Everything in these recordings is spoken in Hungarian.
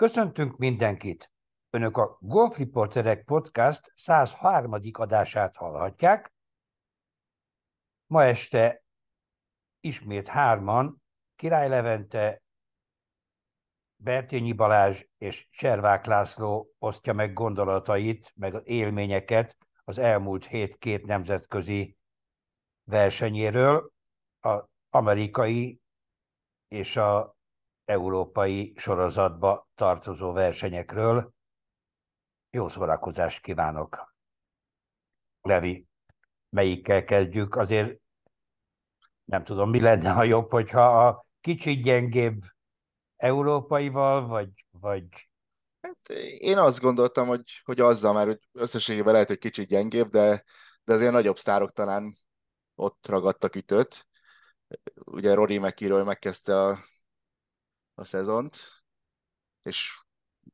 Köszöntünk mindenkit! Önök a Golf Reporterek Podcast 103. adását hallhatják. Ma este ismét hárman, Király Levente, Bertényi Balázs és Cservák László osztja meg gondolatait, meg az élményeket az elmúlt hét két nemzetközi versenyéről, az amerikai és a európai sorozatba tartozó versenyekről. Jó szórakozást kívánok! Levi, melyikkel kezdjük? Azért nem tudom, mi lenne a jobb, hogyha a kicsit gyengébb európaival, vagy, vagy... Hát én azt gondoltam, hogy, hogy azzal, mert hogy összességében lehet, hogy kicsit gyengébb, de, de azért nagyobb sztárok talán ott ragadtak ütőt. Ugye Rory McIlroy megkezdte a a szezont, és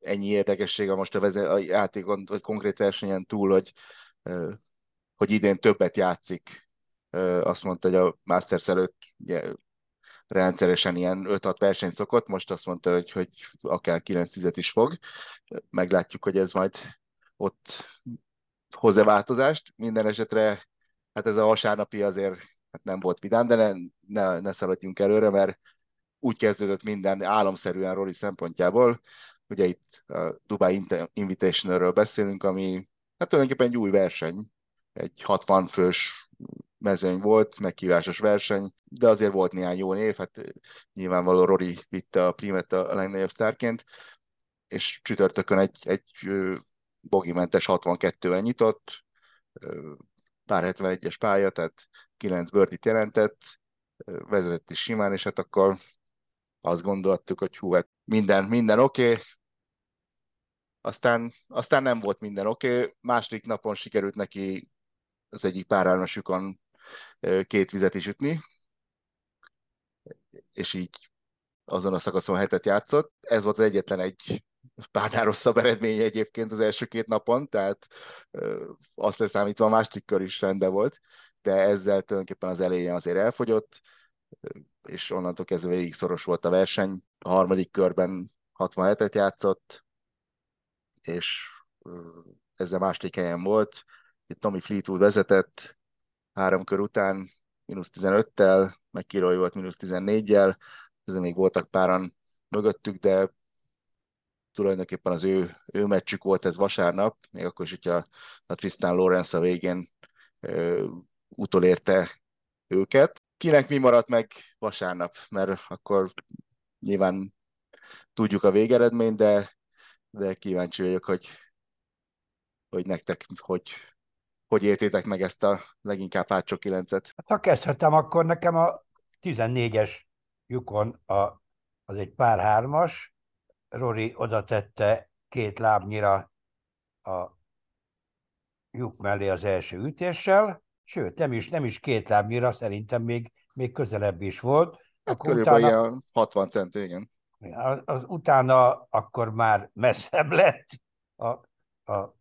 ennyi érdekessége most a, vezet, a játékon, vagy konkrét versenyen túl, hogy, hogy idén többet játszik. Azt mondta, hogy a Masters előtt ugye, rendszeresen ilyen 5-6 versenyt szokott, most azt mondta, hogy, hogy akár 9-10 is fog. Meglátjuk, hogy ez majd ott hoz-e változást. Minden esetre hát ez a vasárnapi azért hát nem volt vidám, de ne, ne, ne szaladjunk előre, mert úgy kezdődött minden álomszerűen Rory szempontjából. Ugye itt a Dubai Invitationalről beszélünk, ami hát tulajdonképpen egy új verseny, egy 60 fős mezőny volt, megkívásos verseny, de azért volt néhány jó név, hát nyilvánvaló Rory vitte a primet a legnagyobb sztárként, és csütörtökön egy, egy bogimentes 62-en nyitott, pár 71-es pálya, tehát 9 bőrdit jelentett, vezetett is simán, és hát akkor azt gondoltuk, hogy hú, hát minden, minden oké, okay. aztán, aztán nem volt minden oké, okay. második napon sikerült neki az egyik párármasukon két vizet is ütni, és így azon a szakaszon hetet játszott. Ez volt az egyetlen egy párnál rosszabb eredménye egyébként az első két napon, tehát azt leszámítva a második kör is rendben volt, de ezzel tulajdonképpen az elején azért elfogyott és onnantól kezdve végig szoros volt a verseny. A harmadik körben 67-et játszott, és ezzel második helyen volt. Itt Tommy Fleetwood vezetett három kör után, mínusz 15-tel, meg Kiroly volt mínusz 14-jel, ezzel még voltak páran mögöttük, de tulajdonképpen az ő, ő meccsük volt ez vasárnap, még akkor is, hogyha a Tristan Lawrence a végén ö, utolérte őket kinek mi maradt meg vasárnap, mert akkor nyilván tudjuk a végeredményt, de, de kíváncsi vagyok, hogy, hogy nektek hogy, hogy értétek meg ezt a leginkább hátsó kilencet. Hát, ha kezdhetem, akkor nekem a 14-es lyukon a, az egy pár hármas, Rory oda tette két lábnyira a lyuk mellé az első ütéssel, sőt, nem is, nem is két lábnyira, szerintem még, még közelebb is volt. Hát akkor körülbelül utána, ilyen 60 cent, igen. Az, az utána akkor már messzebb lett a, a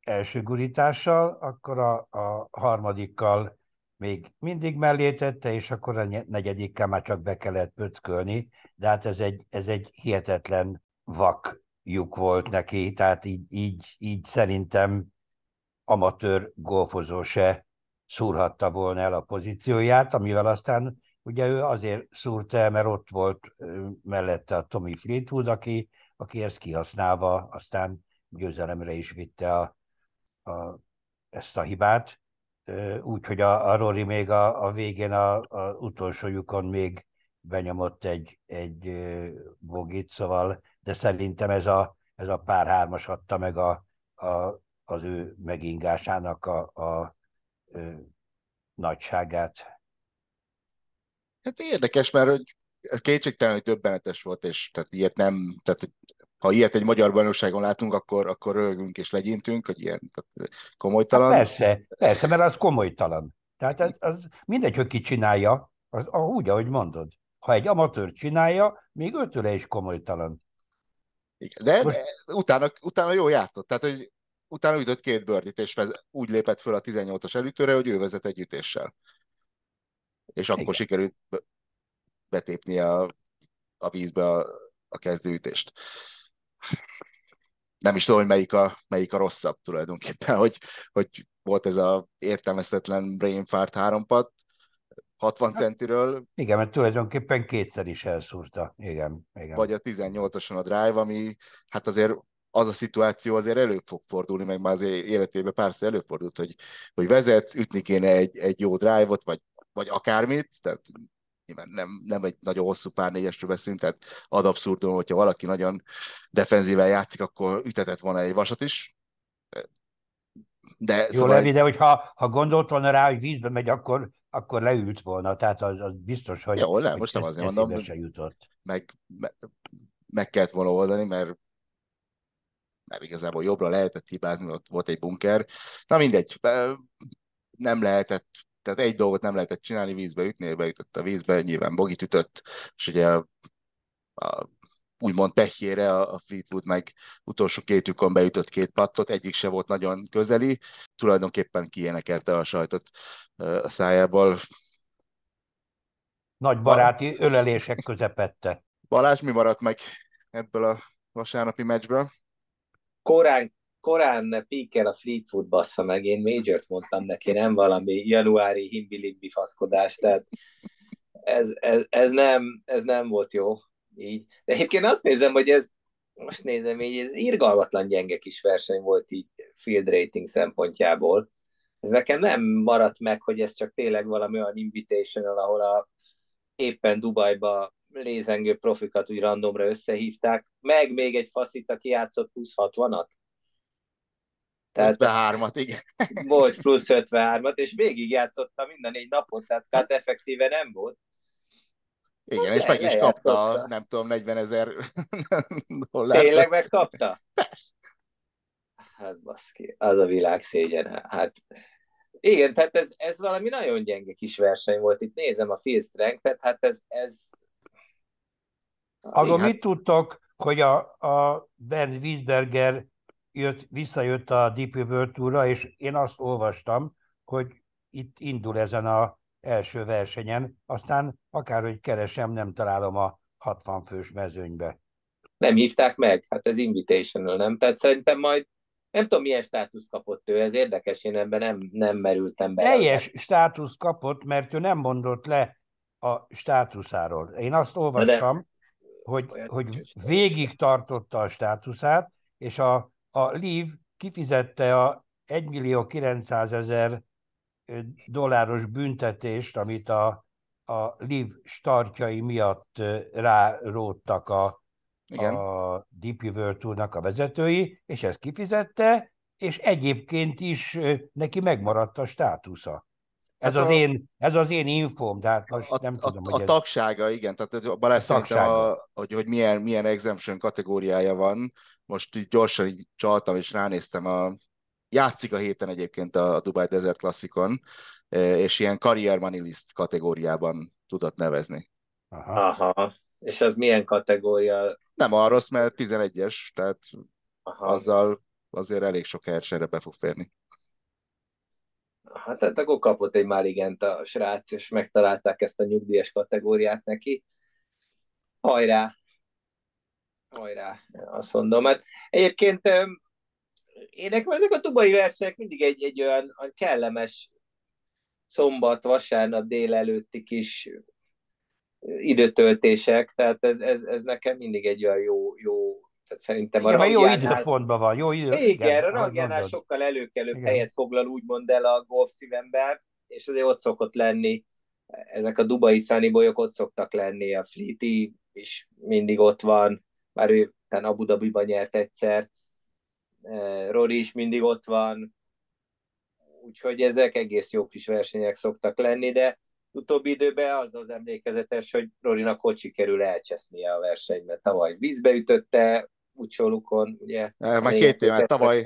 első gurítással, akkor a, a harmadikkal még mindig mellé tette, és akkor a negyedikkel már csak be kellett pöckölni, de hát ez egy, ez egy hihetetlen vak lyuk volt neki, tehát így, így, így szerintem amatőr golfozó se szúrhatta volna el a pozícióját, amivel aztán ugye ő azért szúrta el, mert ott volt mellette a Tommy Fleetwood, aki, aki ezt kihasználva aztán győzelemre is vitte a, a, ezt a hibát. Úgyhogy a, a Rory még a, a végén a utolsó lyukon még benyomott egy, egy bogit, szóval, de szerintem ez a, ez a pár hármas adta meg a, a, az ő megingásának a, a ö, nagyságát. Hát érdekes, mert hogy ez kétségtelen, hogy döbbenetes volt, és tehát ilyet nem, tehát ha ilyet egy magyar bajnokságon látunk, akkor, akkor rögünk és legyintünk, hogy ilyen tehát komolytalan. Hát persze, persze, mert az komolytalan. Tehát ez, az mindegy, hogy ki csinálja, az, úgy, ahogy mondod. Ha egy amatőr csinálja, még ötőle is komolytalan. Igen, de, Most... utána, utána jó játszott. Tehát, hogy utána ütött két bőrdit, és vez, úgy lépett föl a 18-as elütőre, hogy ő vezet egy ütéssel. És akkor Igen. sikerült betépni a, a vízbe a, a kezdőütést. nem is tudom, hogy melyik a, melyik a rosszabb tulajdonképpen, hogy, hogy volt ez a értelmeztetlen brain fart hárompad, 60 centiről. Igen, mert tulajdonképpen kétszer is elszúrta. Igen, igen. Vagy a 18-ason a drive, ami hát azért az a szituáció azért elő fog fordulni, meg már az életében párszor előfordult, hogy, hogy vezetsz, ütni kéne egy, egy jó drive-ot, vagy, vagy akármit, tehát nem, nem egy nagyon hosszú pár négyesről beszélünk, tehát ad abszurdum, hogyha valaki nagyon defenzíven játszik, akkor ütetett volna egy vasat is. De, Jó, szóval... Levi, de hogyha ha gondolt volna rá, hogy vízbe megy, akkor, akkor leült volna, tehát az, az biztos, hogy, Jó, nem, most nem azért mondom, hogy jutott. Meg, meg, meg kellett volna oldani, mert mert igazából jobbra lehetett hibázni, ott volt egy bunker. Na mindegy, nem lehetett, tehát egy dolgot nem lehetett csinálni, vízbe ütni, beütött a vízbe, nyilván Bogit ütött, és ugye a, a úgymond pehjére a Fleetwood meg utolsó két lyukon beütött két pattot, egyik se volt nagyon közeli, tulajdonképpen kiénekelte a sajtot a szájából. Nagy baráti ölelések közepette. Balázs, mi maradt meg ebből a vasárnapi meccsből? Korán, korán píkel a Fleetwood bassza meg, én Majort mondtam neki, nem valami januári himbilimbi faszkodás, tehát ez, ez, ez, nem, ez nem volt jó így. De egyébként azt nézem, hogy ez, most nézem így, ez irgalmatlan gyenge kis verseny volt így field rating szempontjából. Ez nekem nem maradt meg, hogy ez csak tényleg valami olyan invitation, ahol a éppen Dubajba lézengő profikat úgy randomra összehívták, meg még egy faszit, aki játszott plusz 60-at. Tehát 53-at, igen. Volt plusz 53-at, és végig játszotta minden négy napot, tehát hát effektíve nem volt. Igen, hát és meg is kapta, nem tudom, 40 ezer dollárt. Tényleg megkapta? Persze. Hát baszki, az a világ szégyen. Hát igen, tehát ez, ez valami nagyon gyenge kis verseny volt. Itt nézem a field strength hát ez, ez Arról hát... mit tudtok, hogy a, a Bernd Wiesberger jött, visszajött a Deep World Tour-ra, és én azt olvastam, hogy itt indul ezen a első versenyen, aztán akárhogy keresem, nem találom a 60 fős mezőnybe. Nem hívták meg, hát ez invitational, nem? Tehát szerintem majd nem tudom, milyen státusz kapott ő, ez érdekes, én ebben nem, nem merültem be. Teljes státusz kapott, mert ő nem mondott le a státuszáról. Én azt olvastam, de hogy, hogy végig tartotta a státuszát, és a, a Liv kifizette a 1 millió 900 ezer dolláros büntetést, amit a, a Liv startjai miatt ráródtak a, Igen. a DP World a vezetői, és ezt kifizette, és egyébként is neki megmaradt a státusza. Ez, hát az, a, én, ez az én infóm, tehát most a, nem a, tudom, a, hogy a ez... tagsága, igen, tehát Balázs hogy, hogy milyen, milyen exemption kategóriája van, most így gyorsan így csaltam és ránéztem, a, játszik a héten egyébként a Dubai Desert Classicon, e, és ilyen career money list kategóriában tudott nevezni. Aha. Aha. És az milyen kategória? Nem a rossz, mert 11-es, tehát Aha. azzal azért elég sok versenyre be fog férni. Hát tehát akkor kapott egy már igent a srác, és megtalálták ezt a nyugdíjas kategóriát neki. Hajrá! Hajrá, azt mondom. Hát egyébként én nekem ezek a tubai versenyek mindig egy, egy olyan kellemes szombat, vasárnap délelőtti kis időtöltések, tehát ez, ez, ez nekem mindig egy olyan jó, jó tehát szerintem igen, a jó időpontban van, jó idő. Igen, igen a rangjánál sokkal előkelőbb igen. helyet foglal úgymond el a golf szívemben, és azért ott szokott lenni, ezek a dubai bolyok ott szoktak lenni, a Fleety is mindig ott van, már ő Abu Dhabiban nyert egyszer, e, Rory is mindig ott van, úgyhogy ezek egész jó kis versenyek szoktak lenni, de utóbbi időben az az emlékezetes, hogy Rorinak hogy sikerül elcsesznie a versenyben. Tavaly vízbe ütötte, Ucsolukon, ugye. Már két éve, tavaly,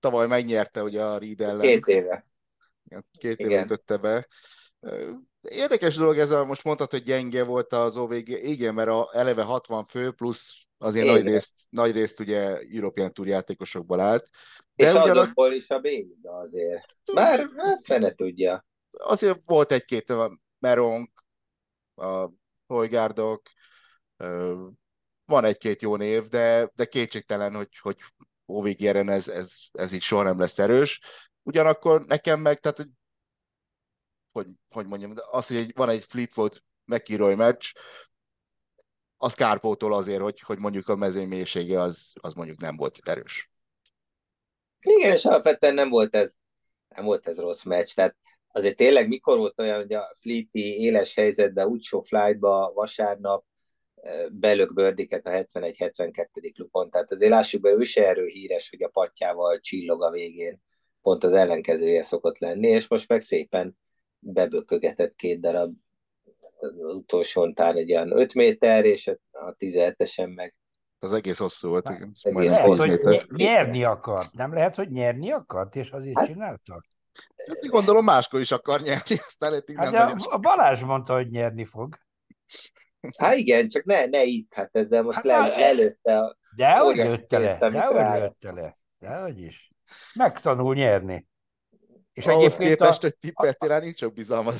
tavaly megnyerte ugye a Reed ellen. Két éve. Két éve ütötte be. Érdekes dolog ez, a, most mondtad, hogy gyenge volt az OVG, igen, mert a eleve 60 fő, plusz azért nagy részt, nagy részt ugye European Tour játékosokból állt. De és ugyanak... azokból is a Béliga azért. Bár hát fene tudja. Azért volt egy-két Meronk, a Hojgárdok, van egy-két jó név, de, de kétségtelen, hogy, hogy OVGR-en ez, ez, ez így soha nem lesz erős. Ugyanakkor nekem meg, tehát hogy, hogy mondjam, az, hogy egy, van egy Fleetwood McIroy meccs, az kárpótol azért, hogy, hogy mondjuk a mezőny mélysége az, az mondjuk nem volt erős. Igen, és alapvetően nem volt ez, nem volt ez rossz meccs, tehát azért tényleg mikor volt olyan, hogy a Fleety éles helyzetben, útsó flightba vasárnap belök bőrdiket a 71-72. lupon, tehát azért lássuk be, ő se erről híres, hogy a patjával csillog a végén, pont az ellenkezője szokott lenni, és most meg szépen bebökögetett két darab az utolsó talán egy olyan 5 méter, és a 17-esen meg az egész hosszú volt, igen. Egész lehet, hogy méter. nyerni akart. Nem lehet, hogy nyerni akart, és azért hát, csináltak. Hát gondolom máskor is akar nyerni, aztán eddig hát nem a, a Balázs mondta, hogy nyerni fog. Hát igen, csak ne, ne itt, hát ezzel most hát, le, lelőtte a... De hogy lőtte le, de hogy lőtte le. De hogy is. Megtanul nyerni. És Ahhoz képest, a, hogy tippeltél rá, nincs sok bizalmat.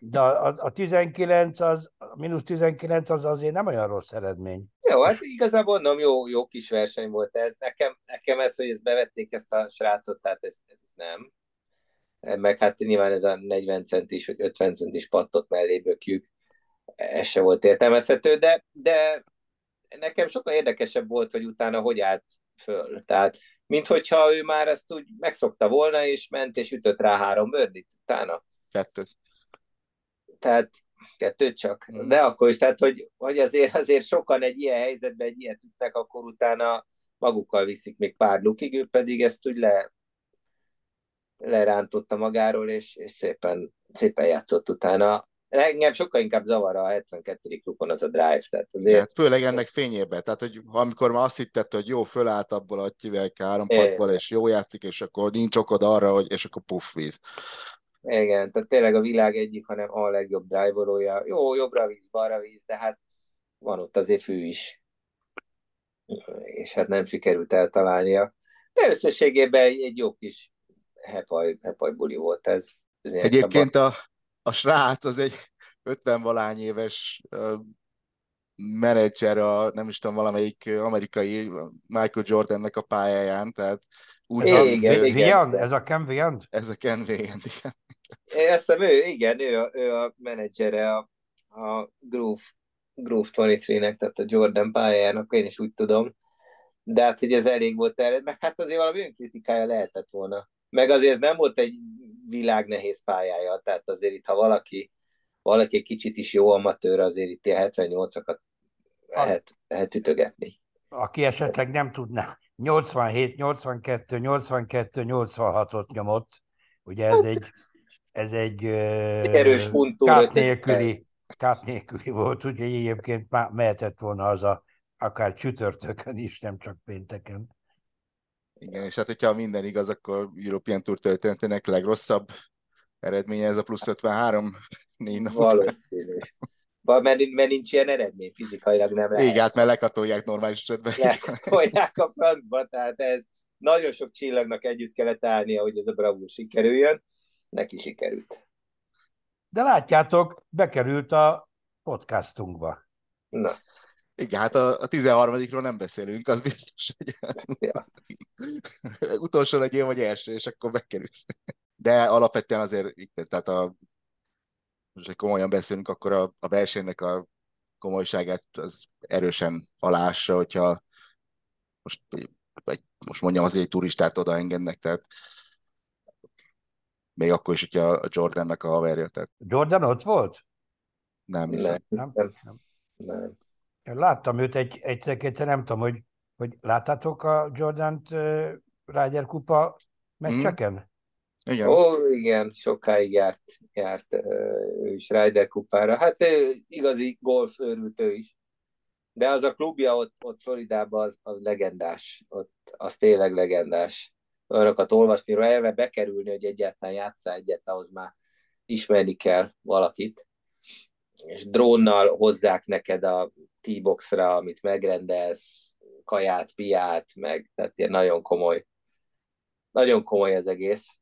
De a, a, a 19 az, a mínusz 19 az azért nem olyan rossz eredmény. Jó, hát igazából mondom, jó, jó kis verseny volt ez. Nekem, nekem ez, hogy ezt bevették ezt a srácot, tehát ez, ez nem. Meg hát nyilván ez a 40 centis vagy 50 centis pattot mellé bökjük, ez se volt értelmezhető, de, de nekem sokkal érdekesebb volt, hogy utána hogy állt föl. Tehát mint hogyha ő már ezt úgy megszokta volna, és ment és ütött rá három bőrdit utána. Kettőt. Tehát kettőt csak. Mm. De akkor is, tehát hogy, hogy azért, azért sokan egy ilyen helyzetben egy ilyet ütnek, akkor utána magukkal viszik még pár lukig, ő pedig ezt úgy le, lerántotta magáról, és, és szépen, szépen játszott utána engem sokkal inkább zavar a 72. klubon az a drive. Tehát azért... Hát főleg ennek fényében. Tehát, hogy amikor már azt hitted, hogy jó, fölállt abból a kivel három padból, és jó játszik, és akkor nincs okod arra, hogy és akkor puff víz. Igen, tehát tényleg a világ egyik, hanem a legjobb driverolja. Jó, jobbra víz, balra víz, de hát van ott azért fű is. És hát nem sikerült eltalálnia. De összességében egy, egy jó kis hepaj, hepaj buli volt ez. ez Egyébként a, a srác az egy 50 valány éves menedzser a, nem is tudom, valamelyik amerikai Michael Jordannek a pályáján, tehát úgy igen, igen, igen, ez a Ken Viand? Ez a Ken Viand, igen. Azt hiszem, ő, igen, ő a, ő a menedzsere a, a Groove, Groove 23-nek, tehát a Jordan pályájának, én is úgy tudom. De hát, hogy ez elég volt erre, meg hát azért valami önkritikája lehetett volna. Meg azért ez nem volt egy világ nehéz pályája, tehát azért itt, ha valaki, valaki egy kicsit is jó amatőr, azért itt a 78-akat lehet, lehet ütögetni. Aki esetleg nem tudná, 87, 82, 82, 86-ot nyomott, ugye ez egy ez egy erős kát nélküli, kát nélküli volt, úgyhogy egyébként mehetett volna az a akár csütörtökön is, nem csak pénteken. Igen, és hát hogyha minden igaz, akkor European Tour történetének legrosszabb eredménye ez a plusz 53 négy nap Valószínű. Mert, mert nincs ilyen eredmény, fizikailag nem lehet. Igen, hát mert lekatolják normális esetben. Lekatolják a francba, tehát ez nagyon sok csillagnak együtt kellett állnia, hogy ez a bravúr sikerüljön. Neki sikerült. De látjátok, bekerült a podcastunkba. Na. Igen, hát a, a 13-ról nem beszélünk, az biztos, hogy ja. utolsó legyél, vagy első, és akkor bekerülsz. De alapvetően azért, tehát a, most, hogy komolyan beszélünk, akkor a, a versenynek a komolyságát az erősen alássa, hogyha most, vagy most mondjam, azért egy turistát odaengednek, tehát még akkor is, hogyha a Jordannek a haverja. Tehát... Jordan ott volt? Nem hiszem. Nem, nem. nem. nem. Láttam őt egy, egyszer-kétszer, nem tudom, hogy, hogy láttátok a Jordan uh, Ryder kupa meccseken? Mm. Igen. Ó, igen, sokáig járt, járt ő is Ryder kupára. Hát ő, igazi golf őrült ő is. De az a klubja ott, ott Floridában az, az legendás. Ott, az tényleg legendás. Olyanokat olvasni, elve bekerülni, hogy egyáltalán játszál egyet, ahhoz már ismerni kell valakit és drónnal hozzák neked a T-boxra, amit megrendelsz, kaját, piát, meg, tehát ilyen nagyon komoly, nagyon komoly az egész.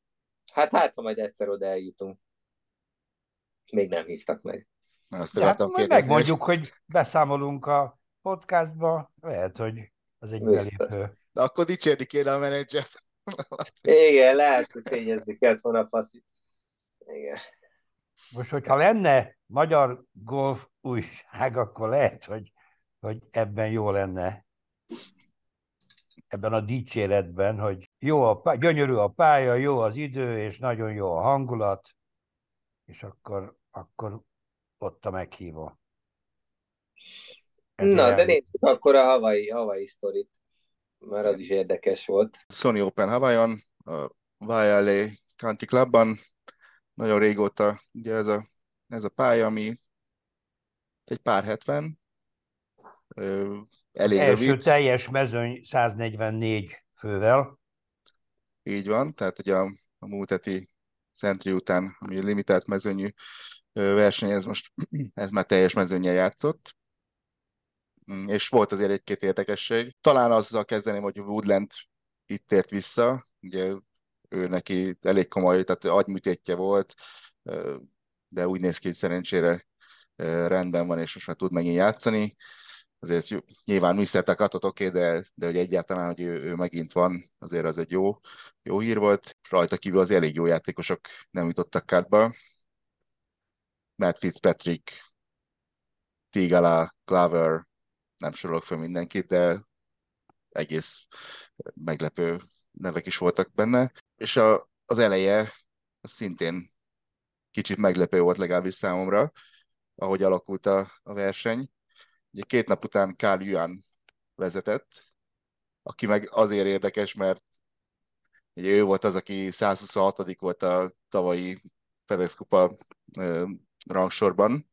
Hát hát, ha majd egyszer oda eljutunk. Még nem hívtak meg. Azt ja, hát kérdezni, megmondjuk, hogy... hogy beszámolunk a podcastba, lehet, hogy az egy Biztos. belépő. De akkor dicsérni kéne a menedzsert. Igen, lehet, hogy fényezni kellett volna a passzit. Igen. Most, hogyha lenne magyar golf újság, akkor lehet, hogy, hogy ebben jó lenne ebben a dicséretben, hogy jó a pálya, gyönyörű a pálya, jó az idő, és nagyon jó a hangulat, és akkor, akkor ott a meghívó. Ez Na, de nézzük akkor a Hawaii, Hawaii sztorit, mert az is érdekes volt. Sony Open Hawaiion, a Valley Country Clubban, nagyon régóta ugye ez a, ez a pálya, ami egy pár hetven, elég az első rövid. teljes mezőny 144 fővel. Így van, tehát ugye a, a múlt heti Szentri után, ami limitált mezőnyű verseny, ez most ez már teljes mezőnyel játszott. Mm, és volt azért egy-két érdekesség. Talán azzal kezdeném, hogy Woodland itt tért vissza, ugye ő neki elég komoly, tehát agyműtétje volt, de úgy néz ki, hogy szerencsére rendben van, és most már tud megint játszani azért nyilván Mr. Takatot oké, okay, de, de hogy egyáltalán, hogy ő, ő, megint van, azért az egy jó, jó hír volt. Rajta kívül az elég jó játékosok nem jutottak kártba. Matt Fitzpatrick, Tigala, Claver, nem sorolok fel mindenkit, de egész meglepő nevek is voltak benne. És a, az eleje az szintén kicsit meglepő volt legalábbis számomra, ahogy alakult a, a verseny Ugye két nap után Kál Yuan vezetett, aki meg azért érdekes, mert ugye ő volt az, aki 126. volt a tavalyi FedEx Kupa rangsorban,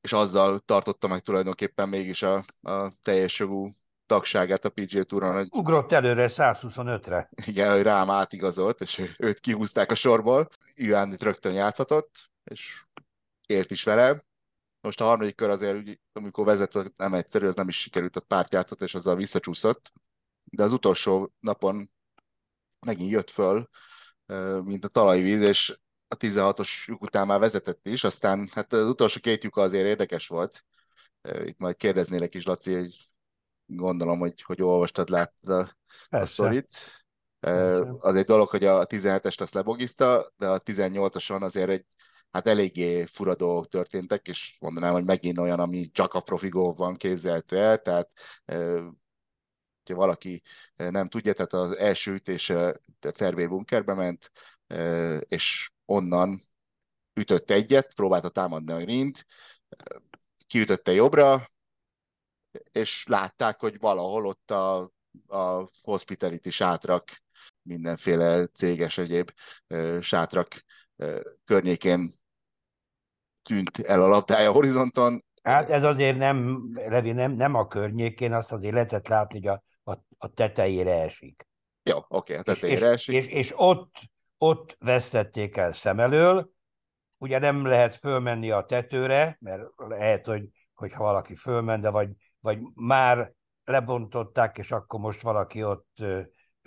és azzal tartotta meg tulajdonképpen mégis a, a teljes jogú tagságát a PGA Touron. Hogy... Ugrott előre 125-re. Igen, hogy rám átigazolt, és őt kihúzták a sorból. Yuan itt rögtön játszhatott, és ért is vele. Most a harmadik kör azért, úgy, amikor vezet, nem egyszerű, az nem is sikerült a párt játszat, és azzal visszacsúszott. De az utolsó napon megint jött föl, mint a talajvíz, és a 16-os lyuk után már vezetett is, aztán hát az utolsó két lyuka azért érdekes volt. Itt majd kérdeznélek is, Laci, hogy gondolom, hogy, hogy olvastad, láttad a, a sztorit. Az egy dolog, hogy a 17-est azt lebogizta, de a 18-ason azért egy hát eléggé fura dolgok történtek, és mondanám, hogy megint olyan, ami csak a profi van képzelhető el, tehát ha valaki nem tudja, tehát az első ütése Fairway bunkerbe ment, és onnan ütött egyet, próbálta támadni a green kiütötte jobbra, és látták, hogy valahol ott a, a hospitality sátrak, mindenféle céges egyéb sátrak környékén tűnt el a labdája a horizonton. Hát ez azért nem, Levi, nem, nem a környékén, azt azért lehetett látni, hogy a, a, a tetejére esik. Jó, oké, a tetejére és, esik. És, és, és ott, ott vesztették el szem elől, ugye nem lehet fölmenni a tetőre, mert lehet, hogy, hogy ha valaki de vagy, vagy már lebontották, és akkor most valaki ott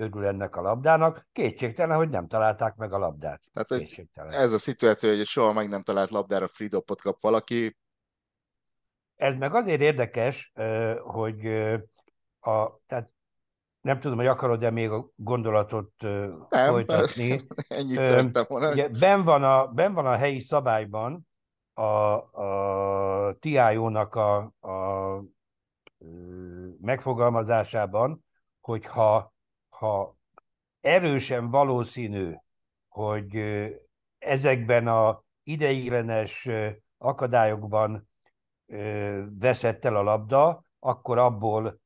örül ennek a labdának. Kétségtelen, hogy nem találták meg a labdát. Tehát, ez a szituáció, hogy soha meg nem talált labdára fridopot kap valaki. Ez meg azért érdekes, hogy a, tehát nem tudom, hogy akarod-e még a gondolatot nem, folytatni. Ennyit szerettem volna. Ugye, ben, van a, ben van a helyi szabályban a, a TIO-nak a, a megfogalmazásában, hogyha ha erősen valószínű, hogy ezekben a ideiglenes akadályokban veszett el a labda, akkor abból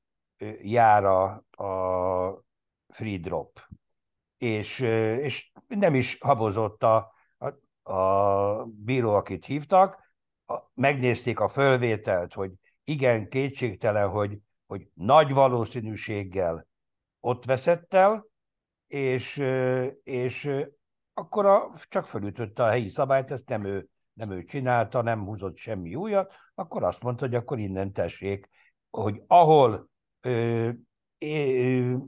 jár a, a free drop. És, és nem is habozott a, a, a bíró, akit hívtak, megnézték a fölvételt, hogy igen, kétségtelen, hogy, hogy nagy valószínűséggel ott veszett el, és, és akkor a, csak fölütötte a helyi szabályt, ezt nem ő, nem ő csinálta, nem húzott semmi újat, akkor azt mondta, hogy akkor innen tessék, hogy ahol ö,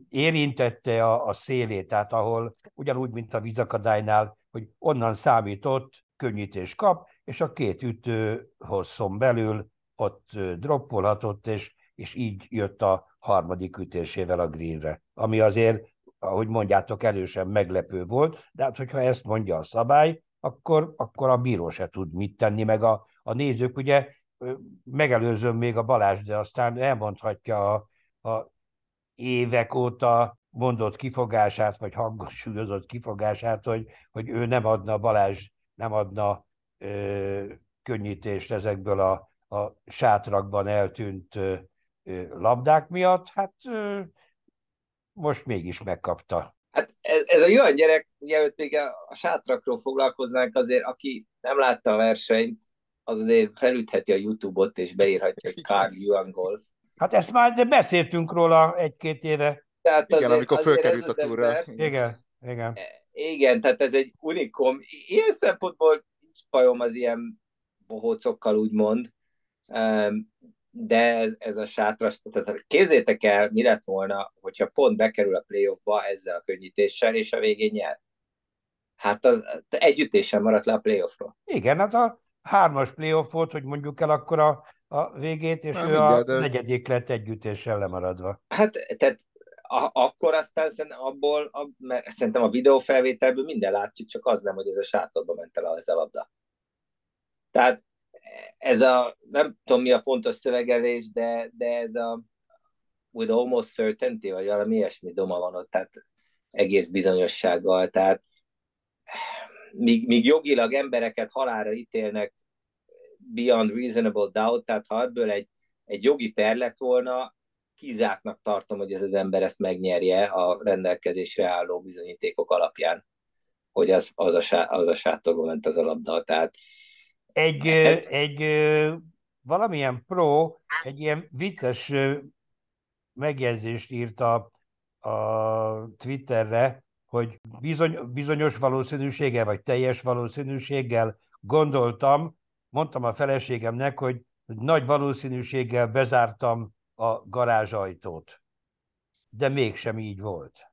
érintette a, a szélét, tehát ahol ugyanúgy, mint a vízakadálynál, hogy onnan számított, könnyítés kap, és a két ütő hosszon belül ott droppolhatott, és, és így jött a harmadik ütésével a greenre, ami azért, ahogy mondjátok, erősen meglepő volt, de hát hogyha ezt mondja a szabály, akkor, akkor a bíró se tud mit tenni, meg a, a nézők, ugye megelőzöm még a Balázs, de aztán elmondhatja a, a évek óta mondott kifogását, vagy hangosúlyozott kifogását, hogy, hogy ő nem adna, Balázs nem adna ö, könnyítést ezekből a, a sátrakban eltűnt ö, labdák miatt. Hát most mégis megkapta. Hát ez, ez a jó gyerek, mielőtt még a, a sátrakról foglalkoznánk, azért aki nem látta a versenyt, az azért felütheti a YouTube-ot, és beírhatja, hogy Carl Juangol. Hát ezt már beszéltünk róla egy-két éve. Tehát igen, azért, amikor fölkerült a túra. Igen, igen. Igen, tehát ez egy unikum. Ilyen szempontból nincs bajom az ilyen bohócokkal, úgymond, de ez, ez a sátras, tehát képzétek el, mi lett volna, hogyha pont bekerül a playoffba ezzel a könnyítéssel, és a végén nyer. Hát az együttésen maradt le a playoffról. Igen, hát a hármas playoff volt, hogy mondjuk el akkor a, a végét, és Na, ő minden, a de... negyedik lett együttéssel lemaradva. Hát, tehát a, akkor aztán szerintem abból, a, mert szerintem a videófelvételből minden látszik, csak az nem, hogy ez a sátorba ment el ez a labda. Tehát ez a, nem tudom mi a pontos szövegelés, de, de ez a with almost certainty, vagy valami ilyesmi doma van ott, tehát egész bizonyossággal, tehát míg, míg jogilag embereket halára ítélnek beyond reasonable doubt, tehát ha ebből egy, egy jogi per lett volna, kizártnak tartom, hogy ez az ember ezt megnyerje a rendelkezésre álló bizonyítékok alapján, hogy az, az, a, az a sátorba ment az a labda. Tehát, egy, egy valamilyen pro, egy ilyen vicces megjegyzést írt a, a Twitterre, hogy bizony, bizonyos valószínűséggel, vagy teljes valószínűséggel gondoltam, mondtam a feleségemnek, hogy, hogy nagy valószínűséggel bezártam a garázsajtót. De mégsem így volt.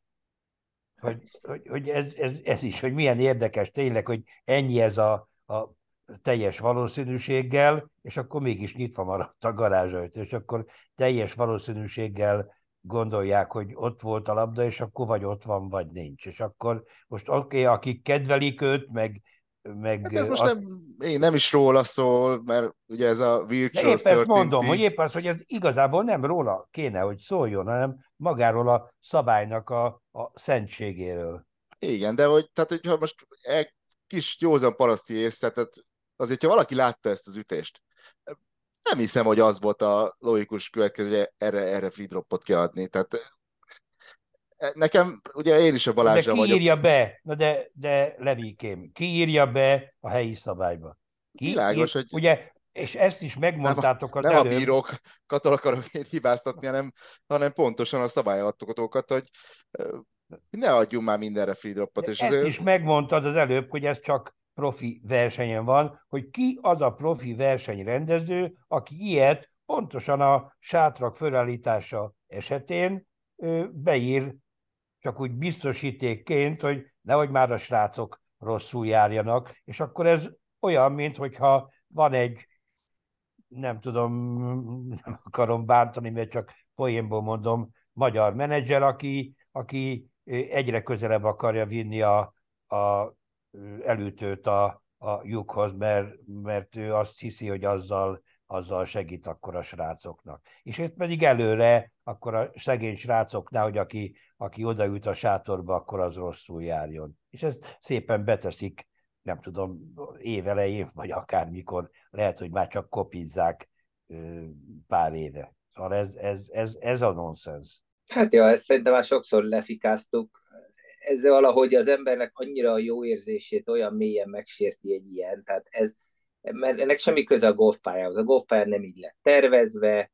Hogy, hogy, hogy ez, ez, ez is, hogy milyen érdekes tényleg, hogy ennyi ez a, a teljes valószínűséggel, és akkor mégis nyitva maradt a garázsajtó, és akkor teljes valószínűséggel gondolják, hogy ott volt a labda, és akkor vagy ott van, vagy nincs. És akkor most oké, okay, akik kedvelik őt, meg meg, hát ez most a... nem, én nem is róla szól, mert ugye ez a virtual épp ezt mondom, hogy épp az, hogy ez igazából nem róla kéne, hogy szóljon, hanem magáról a szabálynak a, a szentségéről. Igen, de hogy, tehát, hogyha most egy kis józan paraszti tehát azért, ha valaki látta ezt az ütést, nem hiszem, hogy az volt a logikus következő, hogy erre, erre free dropot kiadni. Tehát nekem, ugye én is a Balázsra vagyok. De ki írja be, na de, de Levikém, ki írja be a helyi szabályba? Ki Világos, ír, hogy... Ugye, és ezt is megmondtátok nem a, az Nem előbb. a bírókat akarok én hibáztatni, hanem, hanem pontosan a szabályalatokat, hogy ne adjunk már mindenre free dropot. És ezt azért... is megmondtad az előbb, hogy ez csak profi versenyen van, hogy ki az a profi versenyrendező, aki ilyet pontosan a sátrak fölállítása esetén beír csak úgy biztosítékként, hogy nehogy már a srácok rosszul járjanak, és akkor ez olyan, mint hogyha van egy, nem tudom, nem akarom bántani, mert csak poénból mondom, magyar menedzser, aki, aki egyre közelebb akarja vinni a, a elütőt a, a lyukhoz, mert, mert ő azt hiszi, hogy azzal azzal segít akkor a srácoknak. És itt pedig előre, akkor a szegény srácoknál, hogy aki, aki odaült a sátorba, akkor az rosszul járjon. És ezt szépen beteszik, nem tudom, évelején, vagy akármikor, lehet, hogy már csak kopizzák pár éve. Szóval ez, ez, ez, ez a nonsens. Hát ja, ezt szerintem már sokszor lefikáztuk. Ez valahogy az embernek annyira a jó érzését olyan mélyen megsérti egy ilyen. Tehát ez, mert ennek semmi köze a golfpályához. A golfpálya nem így lett tervezve,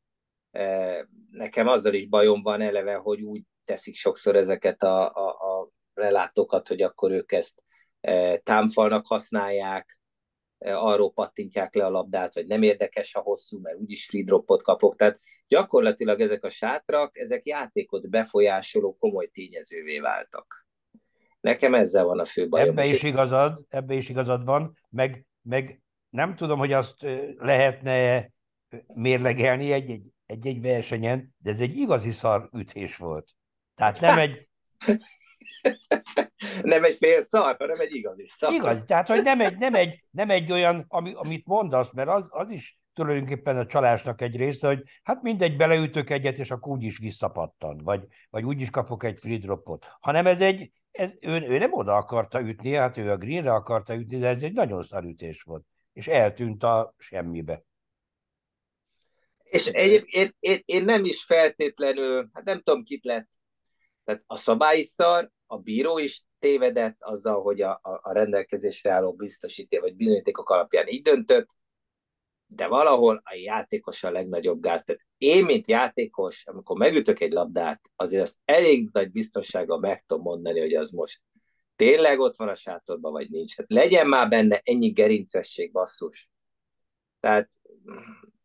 e, nekem azzal is bajom van eleve, hogy úgy teszik sokszor ezeket a, a, a relátokat, hogy akkor ők ezt e, támfalnak használják, e, arról pattintják le a labdát, vagy nem érdekes a hosszú, mert úgyis free dropot kapok. Tehát gyakorlatilag ezek a sátrak, ezek játékot befolyásoló komoly tényezővé váltak. Nekem ezzel van a fő bajom. Ebbe is igazad, ebbe is igazad van, meg, meg nem tudom, hogy azt lehetne mérlegelni egy, egy egy-egy versenyen, de ez egy igazi szar ütés volt. Tehát nem egy... nem egy fél szar, hanem egy igazi szar. Igaz, tehát hogy nem egy, nem egy, nem egy olyan, ami, amit mondasz, mert az, az is tulajdonképpen a csalásnak egy része, hogy hát mindegy, beleütök egyet, és akkor úgyis visszapattan, vagy, vagy úgyis kapok egy free dropot. Hanem ez egy, ez, ő, ő nem oda akarta ütni, hát ő a greenre akarta ütni, de ez egy nagyon szar ütés volt. És eltűnt a semmibe. És egyébként én, én, én nem is feltétlenül, hát nem tudom, kit lett. Tehát a szabály is szar, a bíró is tévedett azzal, hogy a, a, a rendelkezésre álló biztosíté vagy bizonyítékok alapján így döntött, de valahol a játékos a legnagyobb gáz. Tehát én, mint játékos, amikor megütök egy labdát, azért azt elég nagy biztonsággal meg tudom mondani, hogy az most tényleg ott van a sátorban, vagy nincs. Tehát legyen már benne ennyi gerincesség, basszus. Tehát,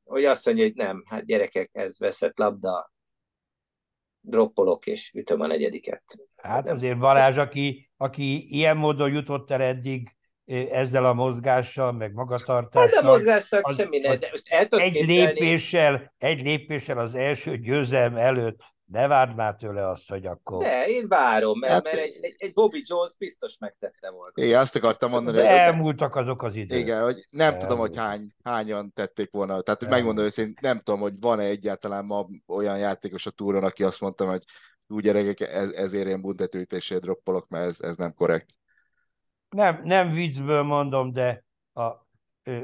hogy azt mondja, hogy nem, hát gyerekek, ez veszett labda, droppolok és ütöm a negyediket. Hát azért Balázs, aki, aki ilyen módon jutott el eddig ezzel a mozgással, meg magatartással. Ez a mozgásnak az, semmi ne, de most el egy lépéssel, egy lépéssel az első győzelem előtt ne várd már tőle azt, hogy akkor... Ne, én várom, mert, hát, mert egy, egy, egy Bobby Jones biztos megtette volna. Igen, azt akartam mondani. hogy elmúltak azok az idők. Igen, hogy nem elmúltak. tudom, hogy hány, hányan tették volna. Tehát elmúlt. megmondom őszintén, nem tudom, hogy van-e egyáltalán ma olyan játékos a túron, aki azt mondta, hogy úgy gyerekek, ez, ezért én büntetőítését droppolok, mert ez, ez nem korrekt nem, nem viccből mondom, de a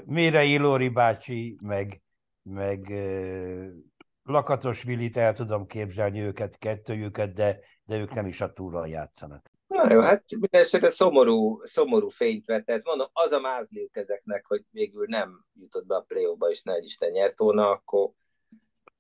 Mérei Lóri bácsi, meg, meg Lakatos Vilit el tudom képzelni őket, kettőjüket, de, de ők nem is a túlon játszanak. Na jó, hát mindenesetre szomorú, szomorú fényt vett ez. Mondom, az a mázliuk ezeknek, hogy végül nem jutott be a play és ne Isten nyert volna, akkor,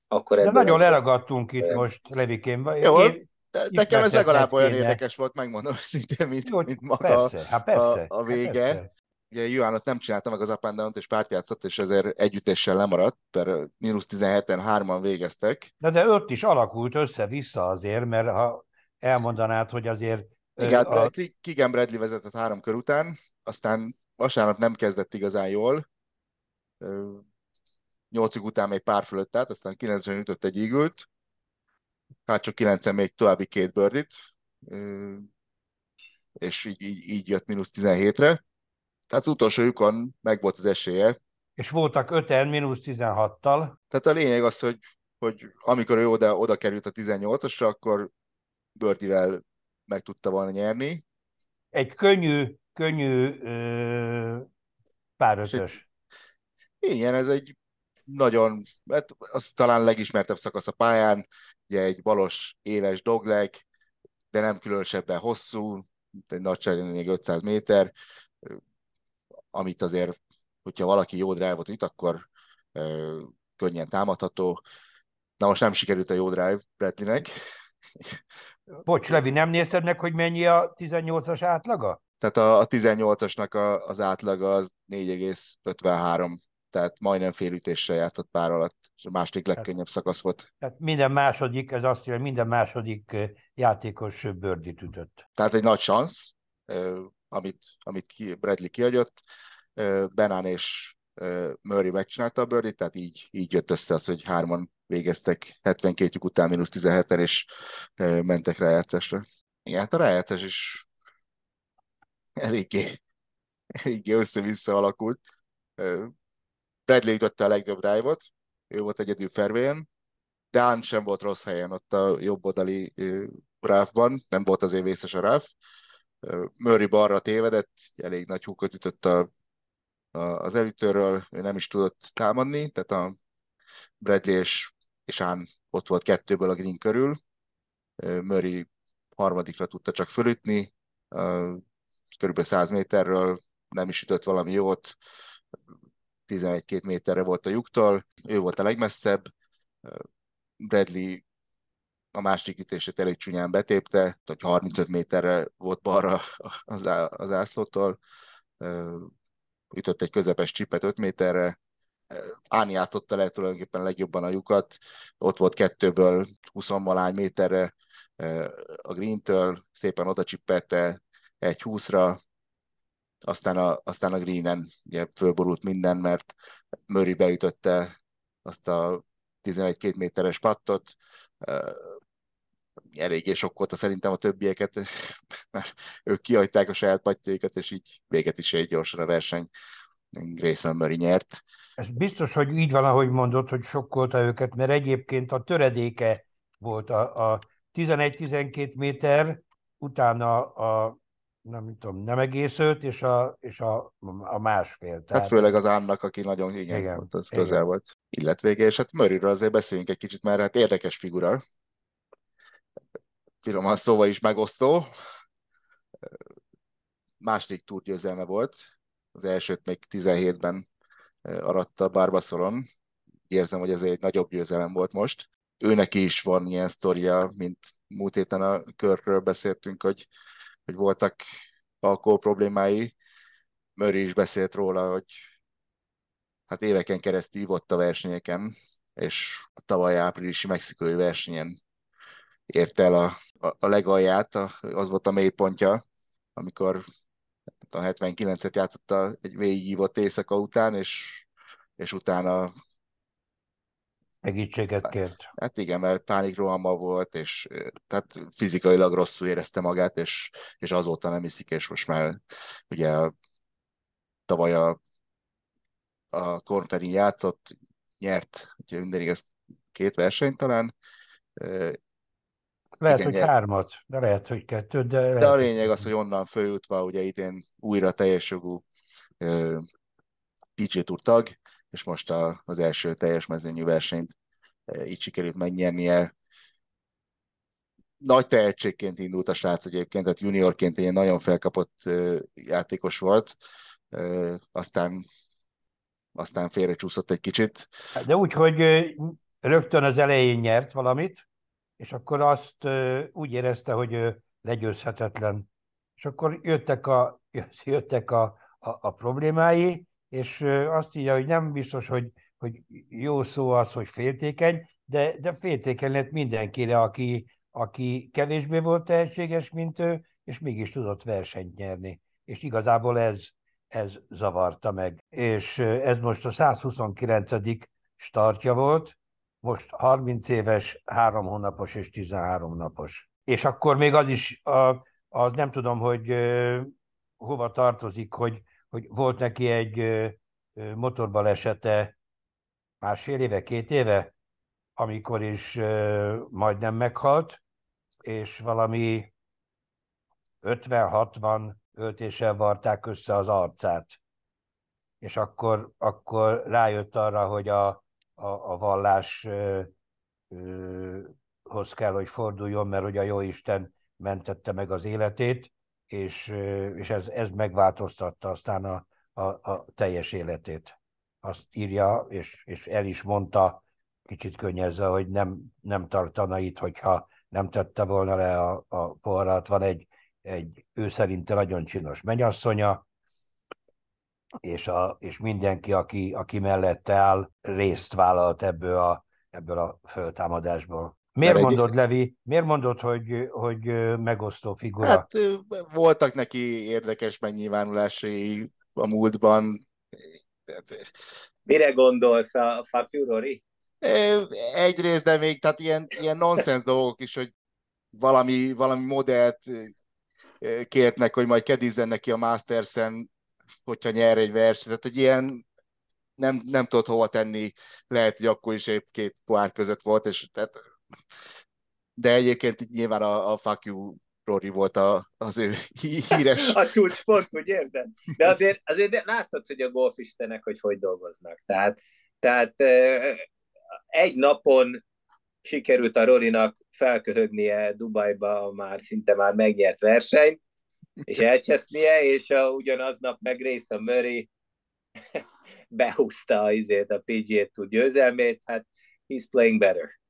akkor De nagyon leragadtunk itt most, Levikén. Jó, én, de nekem ez legalább olyan kéne. érdekes volt, megmondom szintén, mint, Jó, mint maga persze, hát persze, a, a vége. Hát persze. Ugye Juhánot nem csinálta meg az up and és pártjátszott, és ezért együttéssel lemaradt, mert mínusz 17-en hárman végeztek. De, de ott is alakult össze-vissza azért, mert ha elmondanád, hogy azért... Igen, a... Kigen Bradley vezetett három kör után, aztán vasárnap nem kezdett igazán jól, nyolcuk után még pár fölött állt, aztán 90 ütött egy ígült, hát csak 9 még további két birdit, és így, így, így jött mínusz 17-re. Tehát az utolsó lyukon meg volt az esélye. És voltak öten mínusz 16-tal. Tehát a lényeg az, hogy, hogy amikor ő oda, oda került a 18-asra, akkor Birdivel meg tudta volna nyerni. Egy könnyű, könnyű ö, párötös. Igen, ez egy nagyon, hát az talán legismertebb szakasz a pályán, ugye egy balos, éles dogleg, de nem különösebben hosszú, egy nagyságrendileg 500 méter, amit azért, hogyha valaki jó drive-ot üt, akkor ö, könnyen támadható. Na most nem sikerült a jó drive Bradleynek. Bocs, Levi, nem nézted meg, hogy mennyi a 18-as átlaga? Tehát a, a 18-asnak a, az átlaga az 4,53 tehát majdnem félütéssel játszott pár alatt, és a második legkönnyebb szakasz volt. Tehát minden második, ez azt jelenti, minden második játékos bőrdit ütött. Tehát egy nagy szansz, amit, amit Bradley kiadott. Benán és Murray megcsinálta a birdit, tehát így, így jött össze az, hogy hárman végeztek 72 lyuk után mínusz 17-en, és mentek rájátszásra. Igen, hát a rájátszás is eléggé, eléggé össze-vissza alakult. Bradley ütötte a legjobb drive-ot, ő volt egyedül fervén, Dan sem volt rossz helyen ott a jobb oldali ráfban, nem volt azért vészes a ráf. Murray balra tévedett, elég nagy húkot ütött a, a, az elütőről, ő nem is tudott támadni, tehát a Bradley és, és Án ott volt kettőből a green körül. Murray harmadikra tudta csak fölütni, körülbelül 100 méterről nem is ütött valami jót, 11-2 méterre volt a lyuktól, ő volt a legmesszebb, Bradley a másik ütését elég csúnyán betépte, hogy 35 méterre volt balra az, az ászlótól, ütött egy közepes csipet 5 méterre, Áni átotta le tulajdonképpen legjobban a lyukat, ott volt kettőből 20 malány méterre a green-től, szépen oda csippette egy 20-ra, aztán a, aztán a Greenen ugye fölborult minden, mert Murray beütötte azt a 11-2 méteres pattot, eléggé sokkolta szerintem a többieket, mert ők kihagyták a saját patjaikat, és így véget is egy gyorsan a verseny. Grayson Murray nyert. Ez biztos, hogy így van, ahogy mondod, hogy sokkolta őket, mert egyébként a töredéke volt a, a 11-12 méter, utána a nem tudom, nem egész öt, és a, és a, a másfél. Hát Tehát... Hát főleg az Annak, aki nagyon igen, igen volt, az igen. közel volt. Illetvége, és hát Murrayről azért beszéljünk egy kicsit, mert hát érdekes figura. Finoman szóval is megosztó. Második túrgyőzelme volt. Az elsőt még 17-ben aratta Barbaszolon. Érzem, hogy ez egy nagyobb győzelem volt most. Őnek is van ilyen sztoria, mint múlt héten a körről beszéltünk, hogy hogy voltak alkohol problémái. Murray is beszélt róla, hogy hát éveken keresztül ívott a versenyeken, és a tavaly áprilisi mexikói versenyen ért el a, a, a legalját, a, az volt a mélypontja, amikor a 79-et játszotta egy végigívott éjszaka után, és, és utána Segítséget kért. Hát igen, mert pánikrohama volt, és tehát fizikailag rosszul érezte magát, és, és azóta nem iszik, és most már ugye tavaly a, a konferin játszott, nyert, ugye mindig ez két versenyt talán. Lehet, igen, hogy nyert. hármat, de lehet, hogy kettőt, de... Lehet, de a lényeg az, hogy onnan följutva, ugye idén újra teljes jogú PG Tour tag, és most a, az első teljes mezőnyű versenyt e, így sikerült megnyernie. Nagy tehetségként indult a srác egyébként, tehát juniorként egy nagyon felkapott e, játékos volt, e, aztán aztán félrecsúszott egy kicsit. De úgy, hogy rögtön az elején nyert valamit, és akkor azt úgy érezte, hogy legyőzhetetlen. És akkor jöttek a, jöttek a, a, a problémái, és azt írja, hogy nem biztos, hogy, hogy jó szó az, hogy féltékeny, de, de féltékeny lett mindenkire, aki, aki kevésbé volt tehetséges, mint ő, és mégis tudott versenyt nyerni. És igazából ez, ez zavarta meg. És ez most a 129. startja volt, most 30 éves, 3 hónapos és 13 napos. És akkor még az is, az nem tudom, hogy hova tartozik, hogy hogy volt neki egy motorbalesete másfél éve, két éve, amikor is majdnem meghalt, és valami 50-60 öltéssel varták össze az arcát. És akkor, akkor rájött arra, hogy a, a, a vallás hoz kell, hogy forduljon, mert hogy a Jóisten mentette meg az életét, és, és ez, ez megváltoztatta aztán a, a, a teljes életét. Azt írja, és, és el is mondta, kicsit könnyezze, hogy nem, nem tartana itt, hogyha nem tette volna le a, a poharat. Van egy, egy ő szerinte nagyon csinos menyasszonya, és, a, és mindenki, aki, aki mellette áll, részt vállalt ebből a, ebből a föltámadásból. Miért Mert mondod, egy... Levi, miért mondod, hogy, hogy megosztó figura? Hát voltak neki érdekes megnyilvánulásai a múltban. Mire gondolsz a Fuck you, Rory? Egyrészt, de még tehát ilyen, ilyen nonsens dolgok is, hogy valami, valami modellt kértnek, hogy majd kedizzen neki a Masters-en, hogyha nyer egy versenyt. Tehát egy ilyen nem, nem tudod hova tenni, lehet, hogy akkor is épp két pohár között volt, és tehát de egyébként nyilván a, a fuck you Rory volt a, az ő híres... a csúcspont, hogy érzed? De azért, azért láttad, hogy a golfistenek, hogy hogy dolgoznak. Tehát, tehát egy napon sikerült a Rorinak felköhögnie Dubajba már szinte már megnyert versenyt, és elcsesznie, és a, ugyanaznap meg Grayson Murray behúzta a, izét, a PGA Tour győzelmét, hát he's playing better.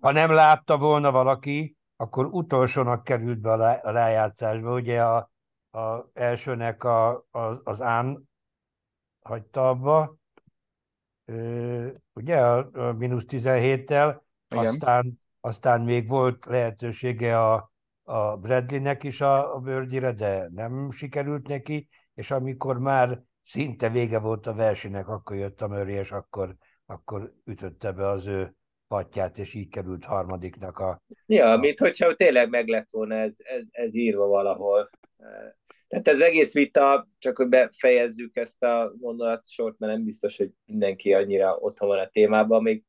Ha nem látta volna valaki, akkor utolsónak került be a lejátszásba. Ugye a, a elsőnek a, a, az Án hagyta abba, ugye a, a mínusz 17-tel, aztán, aztán még volt lehetősége a, a Bradleynek is a, a bőrdire, de nem sikerült neki, és amikor már szinte vége volt a versenynek, akkor jött a Murray, és akkor, akkor ütötte be az ő patját, és így került harmadiknak a... Ja, a... mint hogyha tényleg meg lett volna ez, ez, ez írva valahol. Tehát ez egész vita, csak hogy befejezzük ezt a sort, mert nem biztos, hogy mindenki annyira otthon van a témában. Még,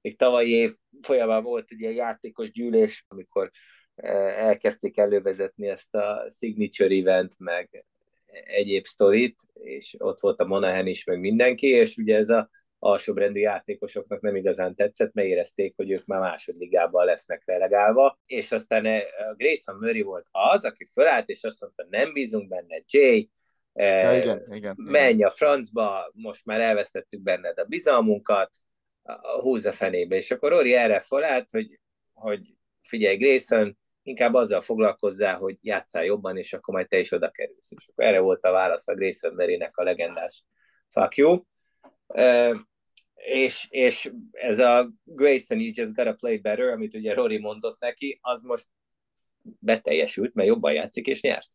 még tavalyi év folyamán volt egy ilyen játékos gyűlés, amikor elkezdték elővezetni ezt a signature event, meg egyéb sztorit, és ott volt a Monahan is, meg mindenki, és ugye ez a alsóbrendű játékosoknak nem igazán tetszett, mert érezték, hogy ők már másodligában lesznek relegálva, és aztán eh, Grayson Murray volt az, aki fölállt, és azt mondta, nem bízunk benne, Jay, eh, ja, igen, igen, menj igen. a francba, most már elvesztettük benned a bizalmunkat, húz a fenébe. És akkor Rory erre felállt, hogy, hogy figyelj Grayson, inkább azzal foglalkozzál, hogy játszál jobban, és akkor majd te is oda kerülsz. És akkor erre volt a válasz a Grayson Murraynek a legendás fuck you és, és ez a Grayson, you just gotta play better, amit ugye Rory mondott neki, az most beteljesült, mert jobban játszik és nyert.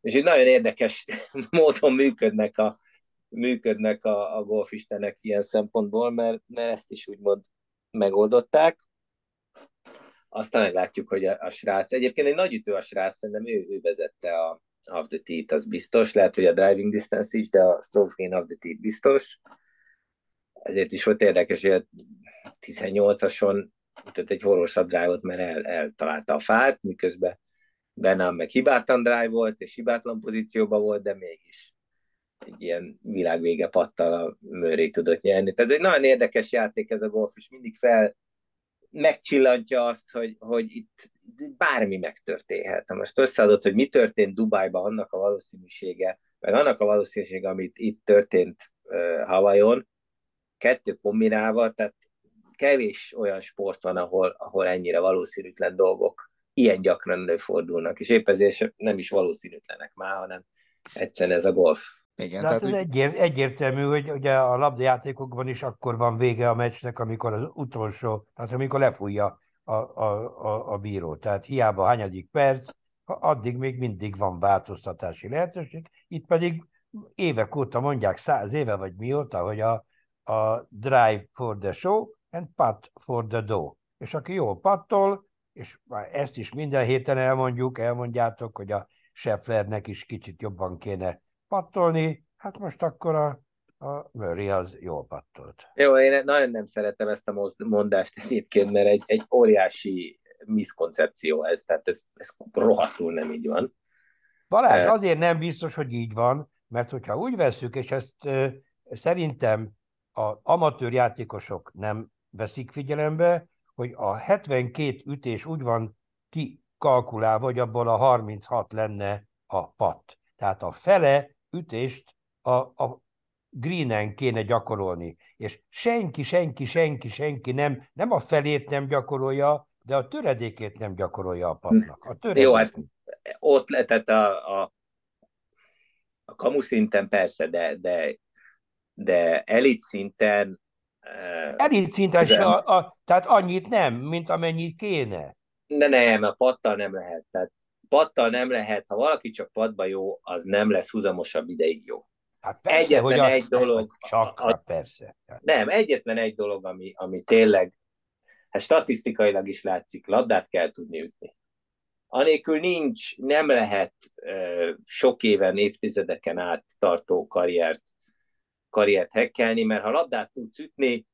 És így nagyon érdekes módon működnek a, működnek a, a golfistenek ilyen szempontból, mert, mert ezt is úgymond megoldották. Aztán meglátjuk, hogy a, a srác, egyébként egy nagy ütő a srác, szerintem ő, ő vezette a of the teeth, az biztos, lehet, hogy a driving distance is, de a strokes gain of the teeth biztos ezért is volt érdekes, hogy a 18-ason tehát egy horror drive mert el, eltalálta a fát, miközben Benám meg hibátlan drive volt, és hibátlan pozícióban volt, de mégis egy ilyen világvége pattal a Murray tudott nyerni. Tehát ez egy nagyon érdekes játék ez a golf, és mindig fel megcsillantja azt, hogy, hogy itt bármi megtörténhet. Most összeadott, hogy mi történt Dubajban, annak a valószínűsége, meg annak a valószínűsége, amit itt történt uh, Havajon, kettő kombinálva, tehát kevés olyan sport van, ahol, ahol ennyire valószínűtlen dolgok ilyen gyakran előfordulnak, és épp ezért nem is valószínűtlenek már, hanem egyszerűen ez a golf. Igen, tehát, tehát ez egyér, egyértelmű, hogy ugye a labdajátékokban is akkor van vége a meccsnek, amikor az utolsó, tehát amikor lefújja a, a, a, a bíró. Tehát hiába hányadik perc, addig még mindig van változtatási lehetőség. Itt pedig évek óta mondják, száz éve vagy mióta, hogy a, a drive for the show and putt for the dough. És aki jól pattol, és ezt is minden héten elmondjuk, elmondjátok, hogy a Schefflernek is kicsit jobban kéne pattolni, hát most akkor a, a Murray az jól pattolt. Jó, én nagyon nem szeretem ezt a mondást egyébként, mert egy, egy óriási miszkoncepció ez, tehát ez, ez rohadtul nem így van. Balázs, azért nem biztos, hogy így van, mert hogyha úgy veszük, és ezt szerintem a amatőr játékosok nem veszik figyelembe, hogy a 72 ütés úgy van kikalkulálva, hogy abból a 36 lenne a pat. Tehát a fele ütést a, a greenen kéne gyakorolni. És senki, senki, senki, senki nem, nem a felét nem gyakorolja, de a töredékét nem gyakorolja a patnak. A töredékét. Jó, hát ott lehetett a, a, a kamu szinten persze, de, de de elit szinten... Uh, elit szinten se, a, a, tehát annyit nem, mint amennyit kéne. De nem, a pattal nem lehet. Tehát pattal nem lehet, ha valaki csak padba jó, az nem lesz húzamosabb ideig jó. Hát persze, egyetlen hogy a, egy dolog... Csak, a, a, persze. Nem, egyetlen egy dolog, ami, ami tényleg, hát statisztikailag is látszik, labdát kell tudni ütni. Anélkül nincs, nem lehet uh, sok éven, évtizedeken át tartó karriert karriert hekkelni, mert ha labdát tudsz ütni,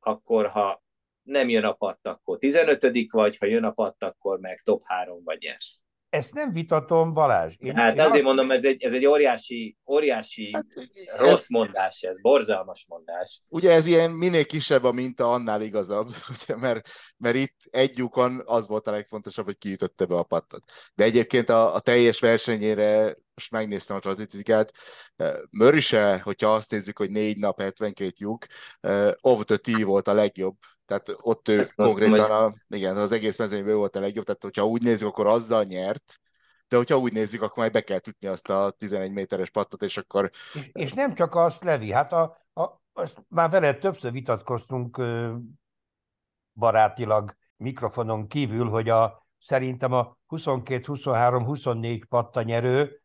akkor ha nem jön a patt, akkor 15 vagy, ha jön a patt, akkor meg top 3 vagy nyersz. Ezt nem vitatom, Balázs. Én, hát én azért mondom, ez egy, ez egy óriási, óriási hát, rossz ez, mondás, ez borzalmas mondás. Ugye ez ilyen minél kisebb a minta, annál igazabb, ugye, mert, mert itt egy lyukon az volt a legfontosabb, hogy kiütötte be a pattat. De egyébként a, a teljes versenyére most megnéztem a statisztikát, Murray se, hogyha azt nézzük, hogy négy nap, 72 lyuk, of the tee volt a legjobb tehát ott ő Ezt konkrétan a, igen, az egész mezőnyben volt a legjobb, tehát hogyha úgy nézzük, akkor azzal nyert, de hogyha úgy nézzük, akkor majd be kell ütni azt a 11 méteres pattot, és akkor... És, és nem csak azt, Levi, hát a, a, azt már veled többször vitatkoztunk barátilag mikrofonon kívül, hogy a, szerintem a 22-23-24 patta nyerő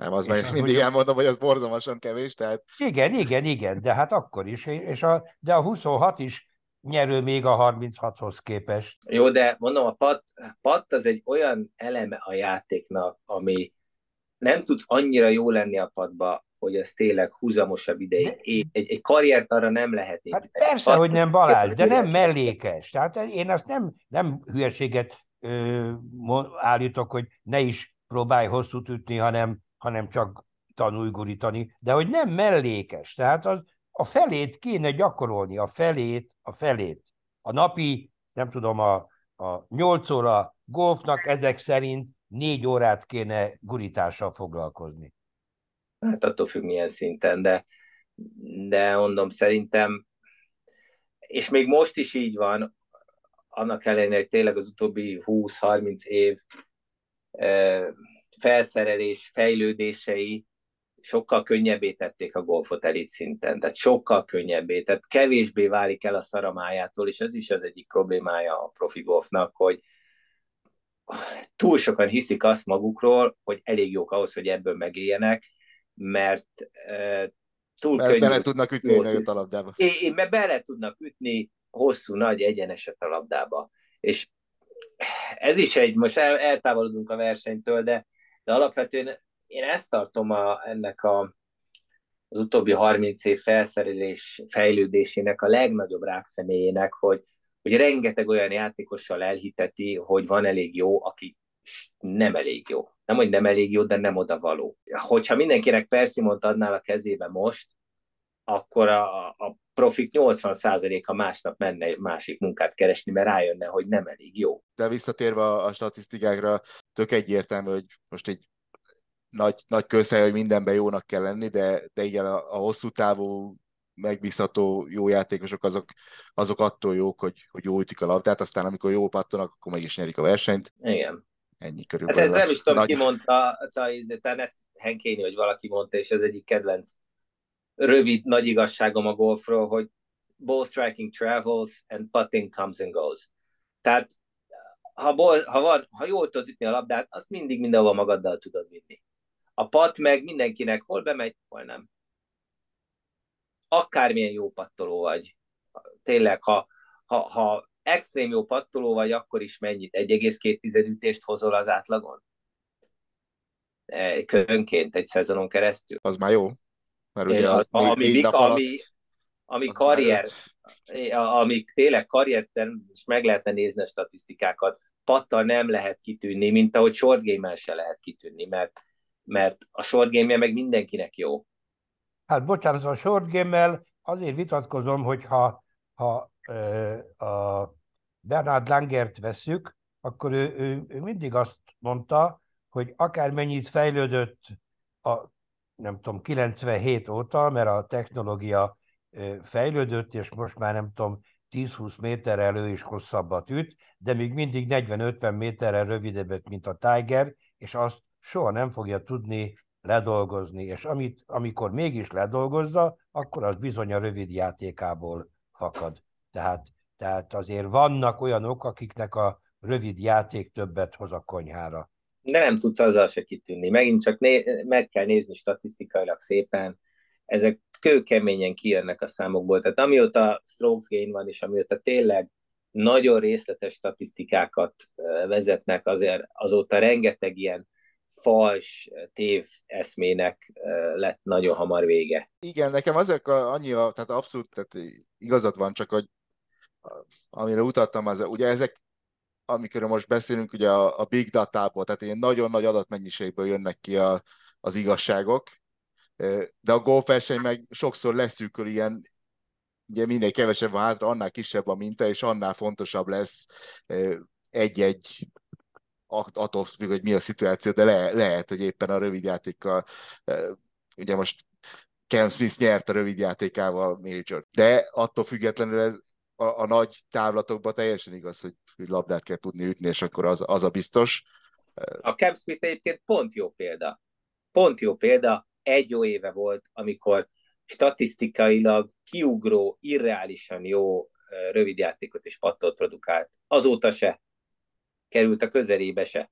nem, az meg mindig hogy... elmondom, hogy az borzalmasan kevés, tehát... Igen, igen, igen, de hát akkor is. És a, de a 26 is nyerő még a 36-hoz képest. Jó, de mondom, a pat, pat az egy olyan eleme a játéknak, ami nem tud annyira jó lenni a padba, hogy ez tényleg húzamosabb ideig. Egy, egy karriert arra nem lehet. Hát persze, hogy nem Balázs, de nem mellékes. Tehát én azt nem, nem hülyeséget ö, állítok, hogy ne is próbálj hosszút ütni, hanem, hanem csak tanulj gurítani, de hogy nem mellékes. Tehát az, a felét kéne gyakorolni, a felét, a felét. A napi, nem tudom, a, a 8 óra golfnak ezek szerint négy órát kéne gurítással foglalkozni. Hát attól függ milyen szinten, de, de mondom, szerintem, és még most is így van, annak ellenére, hogy tényleg az utóbbi 20-30 év felszerelés fejlődései sokkal könnyebbé tették a golfot elit szinten, tehát sokkal könnyebbé, tehát kevésbé válik el a szaramájától, és ez is az egyik problémája a profi golfnak, hogy túl sokan hiszik azt magukról, hogy elég jók ahhoz, hogy ebből megéljenek, mert e, túl mert könnyű. Bele tudnak ütni nagyot a labdába. É, mert bele tudnak ütni hosszú, nagy egyeneset a labdába. És ez is egy, most el, eltávolodunk a versenytől, de, de alapvetően én ezt tartom a, ennek a, az utóbbi 30 év felszerelés fejlődésének a legnagyobb rákfenéjének, hogy, hogy rengeteg olyan játékossal elhiteti, hogy van elég jó, aki nem elég jó. Nem, hogy nem elég jó, de nem oda való. Hogyha mindenkinek Persimont adnál a kezébe most, akkor a, a profik 80%-a másnap menne másik munkát keresni, mert rájönne, hogy nem elég jó. De visszatérve a, a statisztikákra, tök egyértelmű, hogy most egy nagy, nagy közhely, hogy mindenben jónak kell lenni, de, de igen, a, a hosszú távú megbízható jó játékosok azok, azok attól jók, hogy, hogy jó ütik a labdát, aztán amikor jó pattonak, akkor meg is nyerik a versenyt. Igen. Ennyi körülbelül. Hát ez nem is tudom, nagy... ki mondta, talán ezt Henkényi, hogy valaki mondta, és ez egyik kedvenc rövid, nagy igazságom a golfról, hogy ball striking travels and putting comes and goes. Tehát ha, ball, ha, van, ha jól tudod ütni a labdát, azt mindig mindenhol magaddal tudod vinni. A pat meg mindenkinek hol bemegy, hol nem. Akármilyen jó pattoló vagy. Tényleg, ha, ha, ha extrém jó pattoló vagy, akkor is mennyit? 1,2 ütést hozol az átlagon? Körönként egy szezonon keresztül. Az már jó. Mert ugye az, az ami, négy nap alatt, ami, ami karrier, ami tényleg karrierten is meg lehetne nézni a statisztikákat, pattal nem lehet kitűnni, mint ahogy short game se lehet kitűnni, mert mert a short game meg mindenkinek jó. Hát bocsánat, a short game azért vitatkozom, hogy ha, ha ö, a Bernard Langert veszük, akkor ő, ő, ő mindig azt mondta, hogy akármennyit fejlődött a nem tudom, 97 óta, mert a technológia fejlődött, és most már nem tudom, 10-20 méterrel elő is hosszabbat üt, de még mindig 40-50 méterrel rövidebbet, mint a Tiger, és azt soha nem fogja tudni ledolgozni, és amit, amikor mégis ledolgozza, akkor az bizony a rövid játékából fakad. Tehát, tehát azért vannak olyanok, akiknek a rövid játék többet hoz a konyhára. De nem tudsz azzal se kitűnni. Megint csak né- meg kell nézni statisztikailag szépen. Ezek kőkeményen kijönnek a számokból. Tehát amióta strokes gain van, és amióta tényleg nagyon részletes statisztikákat vezetnek, azért azóta rengeteg ilyen fals tév eszmének lett nagyon hamar vége. Igen, nekem azok a, annyi, a, tehát abszolút tehát igazad van, csak hogy amire utaltam, az, ugye ezek, amikor most beszélünk ugye a, a big datából, tehát ilyen nagyon nagy adatmennyiségből jönnek ki a, az igazságok, de a golfverseny meg sokszor leszűkül ilyen, ugye minél kevesebb van hátra, annál kisebb a minta, és annál fontosabb lesz egy-egy attól függ, hogy mi a szituáció, de le, lehet, hogy éppen a rövid játékkal, ugye most Cam Smith nyert a rövid játékával Major, de attól függetlenül ez a, a nagy távlatokban teljesen igaz, hogy, hogy labdát kell tudni ütni, és akkor az, az a biztos. A Cam Smith egyébként pont jó példa. Pont jó példa, egy jó éve volt, amikor statisztikailag kiugró, irreálisan jó rövidjátékot és pattot produkált. Azóta se került a közelébe se.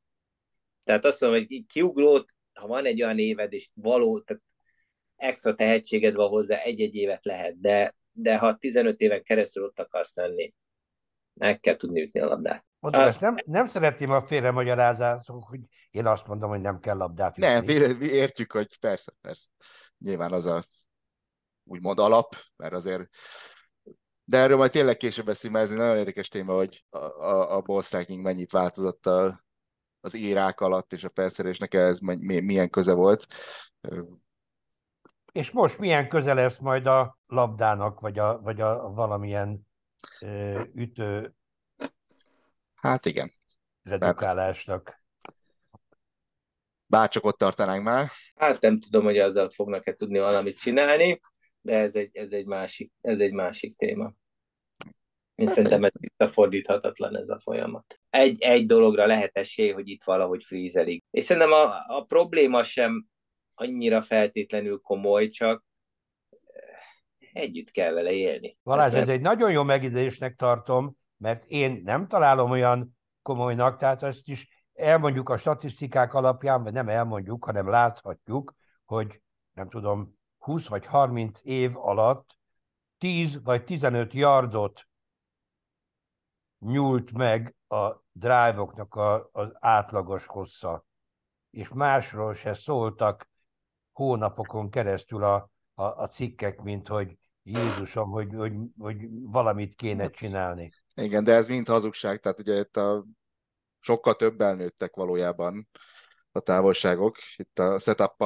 Tehát azt mondom, hogy kiugrót, ha van egy olyan éved, és való, tehát extra tehetséged van hozzá, egy-egy évet lehet, de, de ha 15 éven keresztül ott akarsz lenni, meg kell tudni ütni a labdát. Mondom, ezt nem, nem szeretném a félremagyarázások, hogy én azt mondom, hogy nem kell labdát ütni. Nem, értjük, hogy persze, persze. Nyilván az a úgymond alap, mert azért de erről majd tényleg később beszélünk, mert ez egy nagyon érdekes téma, hogy a, a, a ball striking mennyit változott a, az írák alatt, és a felszerelésnek ez milyen köze volt. És most milyen köze lesz majd a labdának, vagy a, vagy a valamilyen ö, ütő Hát igen. redukálásnak. Bárcsak ott tartanánk már. Hát nem tudom, hogy azzal fognak-e tudni valamit csinálni, de ez egy, ez egy, másik, ez egy másik téma. Én hát szerintem ez visszafordíthatatlan ez a folyamat. Egy, egy dologra lehet esély, hogy itt valahogy frízelik. És szerintem a, a probléma sem annyira feltétlenül komoly, csak együtt kell vele élni. Valázs, ez egy nagyon jó megidézésnek tartom, mert én nem találom olyan komolynak, tehát ezt is elmondjuk a statisztikák alapján, vagy nem elmondjuk, hanem láthatjuk, hogy nem tudom, 20 vagy 30 év alatt 10 vagy 15 yardot nyúlt meg a drive-oknak a, az átlagos hossza, és másról se szóltak hónapokon keresztül a, a, a cikkek, mint hogy Jézusom, hogy, hogy, hogy valamit kéne hát, csinálni. Igen, de ez mind hazugság, tehát ugye itt a sokkal többen nőttek valójában a távolságok. Itt a setup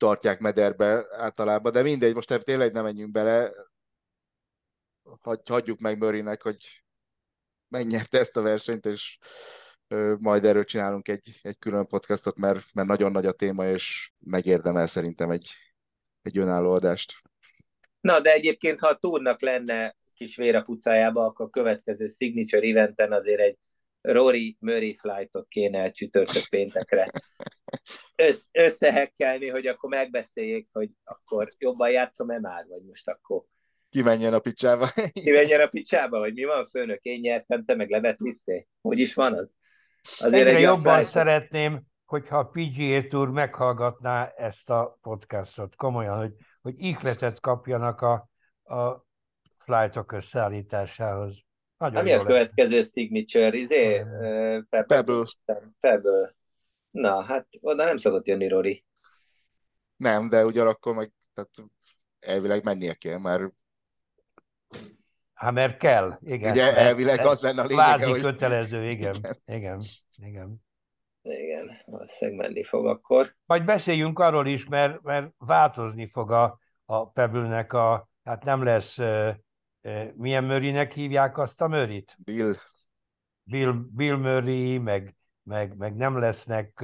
tartják mederbe általában, de mindegy, most tényleg nem menjünk bele, Hagy, hagyjuk meg Mörinek, hogy megnyerte ezt a versenyt, és majd erről csinálunk egy, egy külön podcastot, mert, mert nagyon nagy a téma, és megérdemel szerintem egy, egy önálló adást. Na, de egyébként, ha a túrnak lenne kis vér a pucájába, akkor a következő signature eventen azért egy Rory Murray flightot kéne csütörtök péntekre Össz, összehekkelni, hogy akkor megbeszéljék, hogy akkor jobban játszom-e már, vagy most akkor kimenjen a picsába. kimenjen a picsába, vagy mi van, főnök, én nyertem, te meg levetlisztél? Hogy is van az? Azért Egyre jobban flight... szeretném, hogyha a PGA Tour meghallgatná ezt a podcastot, komolyan, hogy, hogy ihletet kapjanak a, a flightok összeállításához. Nagyon Mi a következő signature? Izé, Pebble. Pebble. Na, hát oda nem szokott jönni Rory. Nem, de ugyanakkor meg tehát elvileg mennie kell, mert Hát mert kell, igen. Ugye elvileg az lenne a lényege, hogy... kötelező, igen. Igen, igen. Igen, valószínűleg menni fog akkor. Majd beszéljünk arról is, mert, mert változni fog a, a Pebble-nek a, hát nem lesz, uh, uh, milyen Murray-nek hívják azt a Murray-t? Bill. Bill, Bill Murray, meg, meg, meg nem lesznek,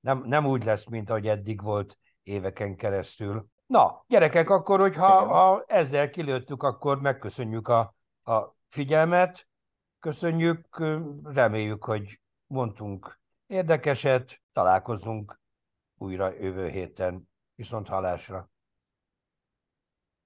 nem, nem úgy lesz, mint ahogy eddig volt éveken keresztül. Na, gyerekek, akkor, hogyha ha ezzel kilőttük, akkor megköszönjük a, a figyelmet, köszönjük, reméljük, hogy mondtunk érdekeset, találkozunk újra jövő héten. Viszont halásra!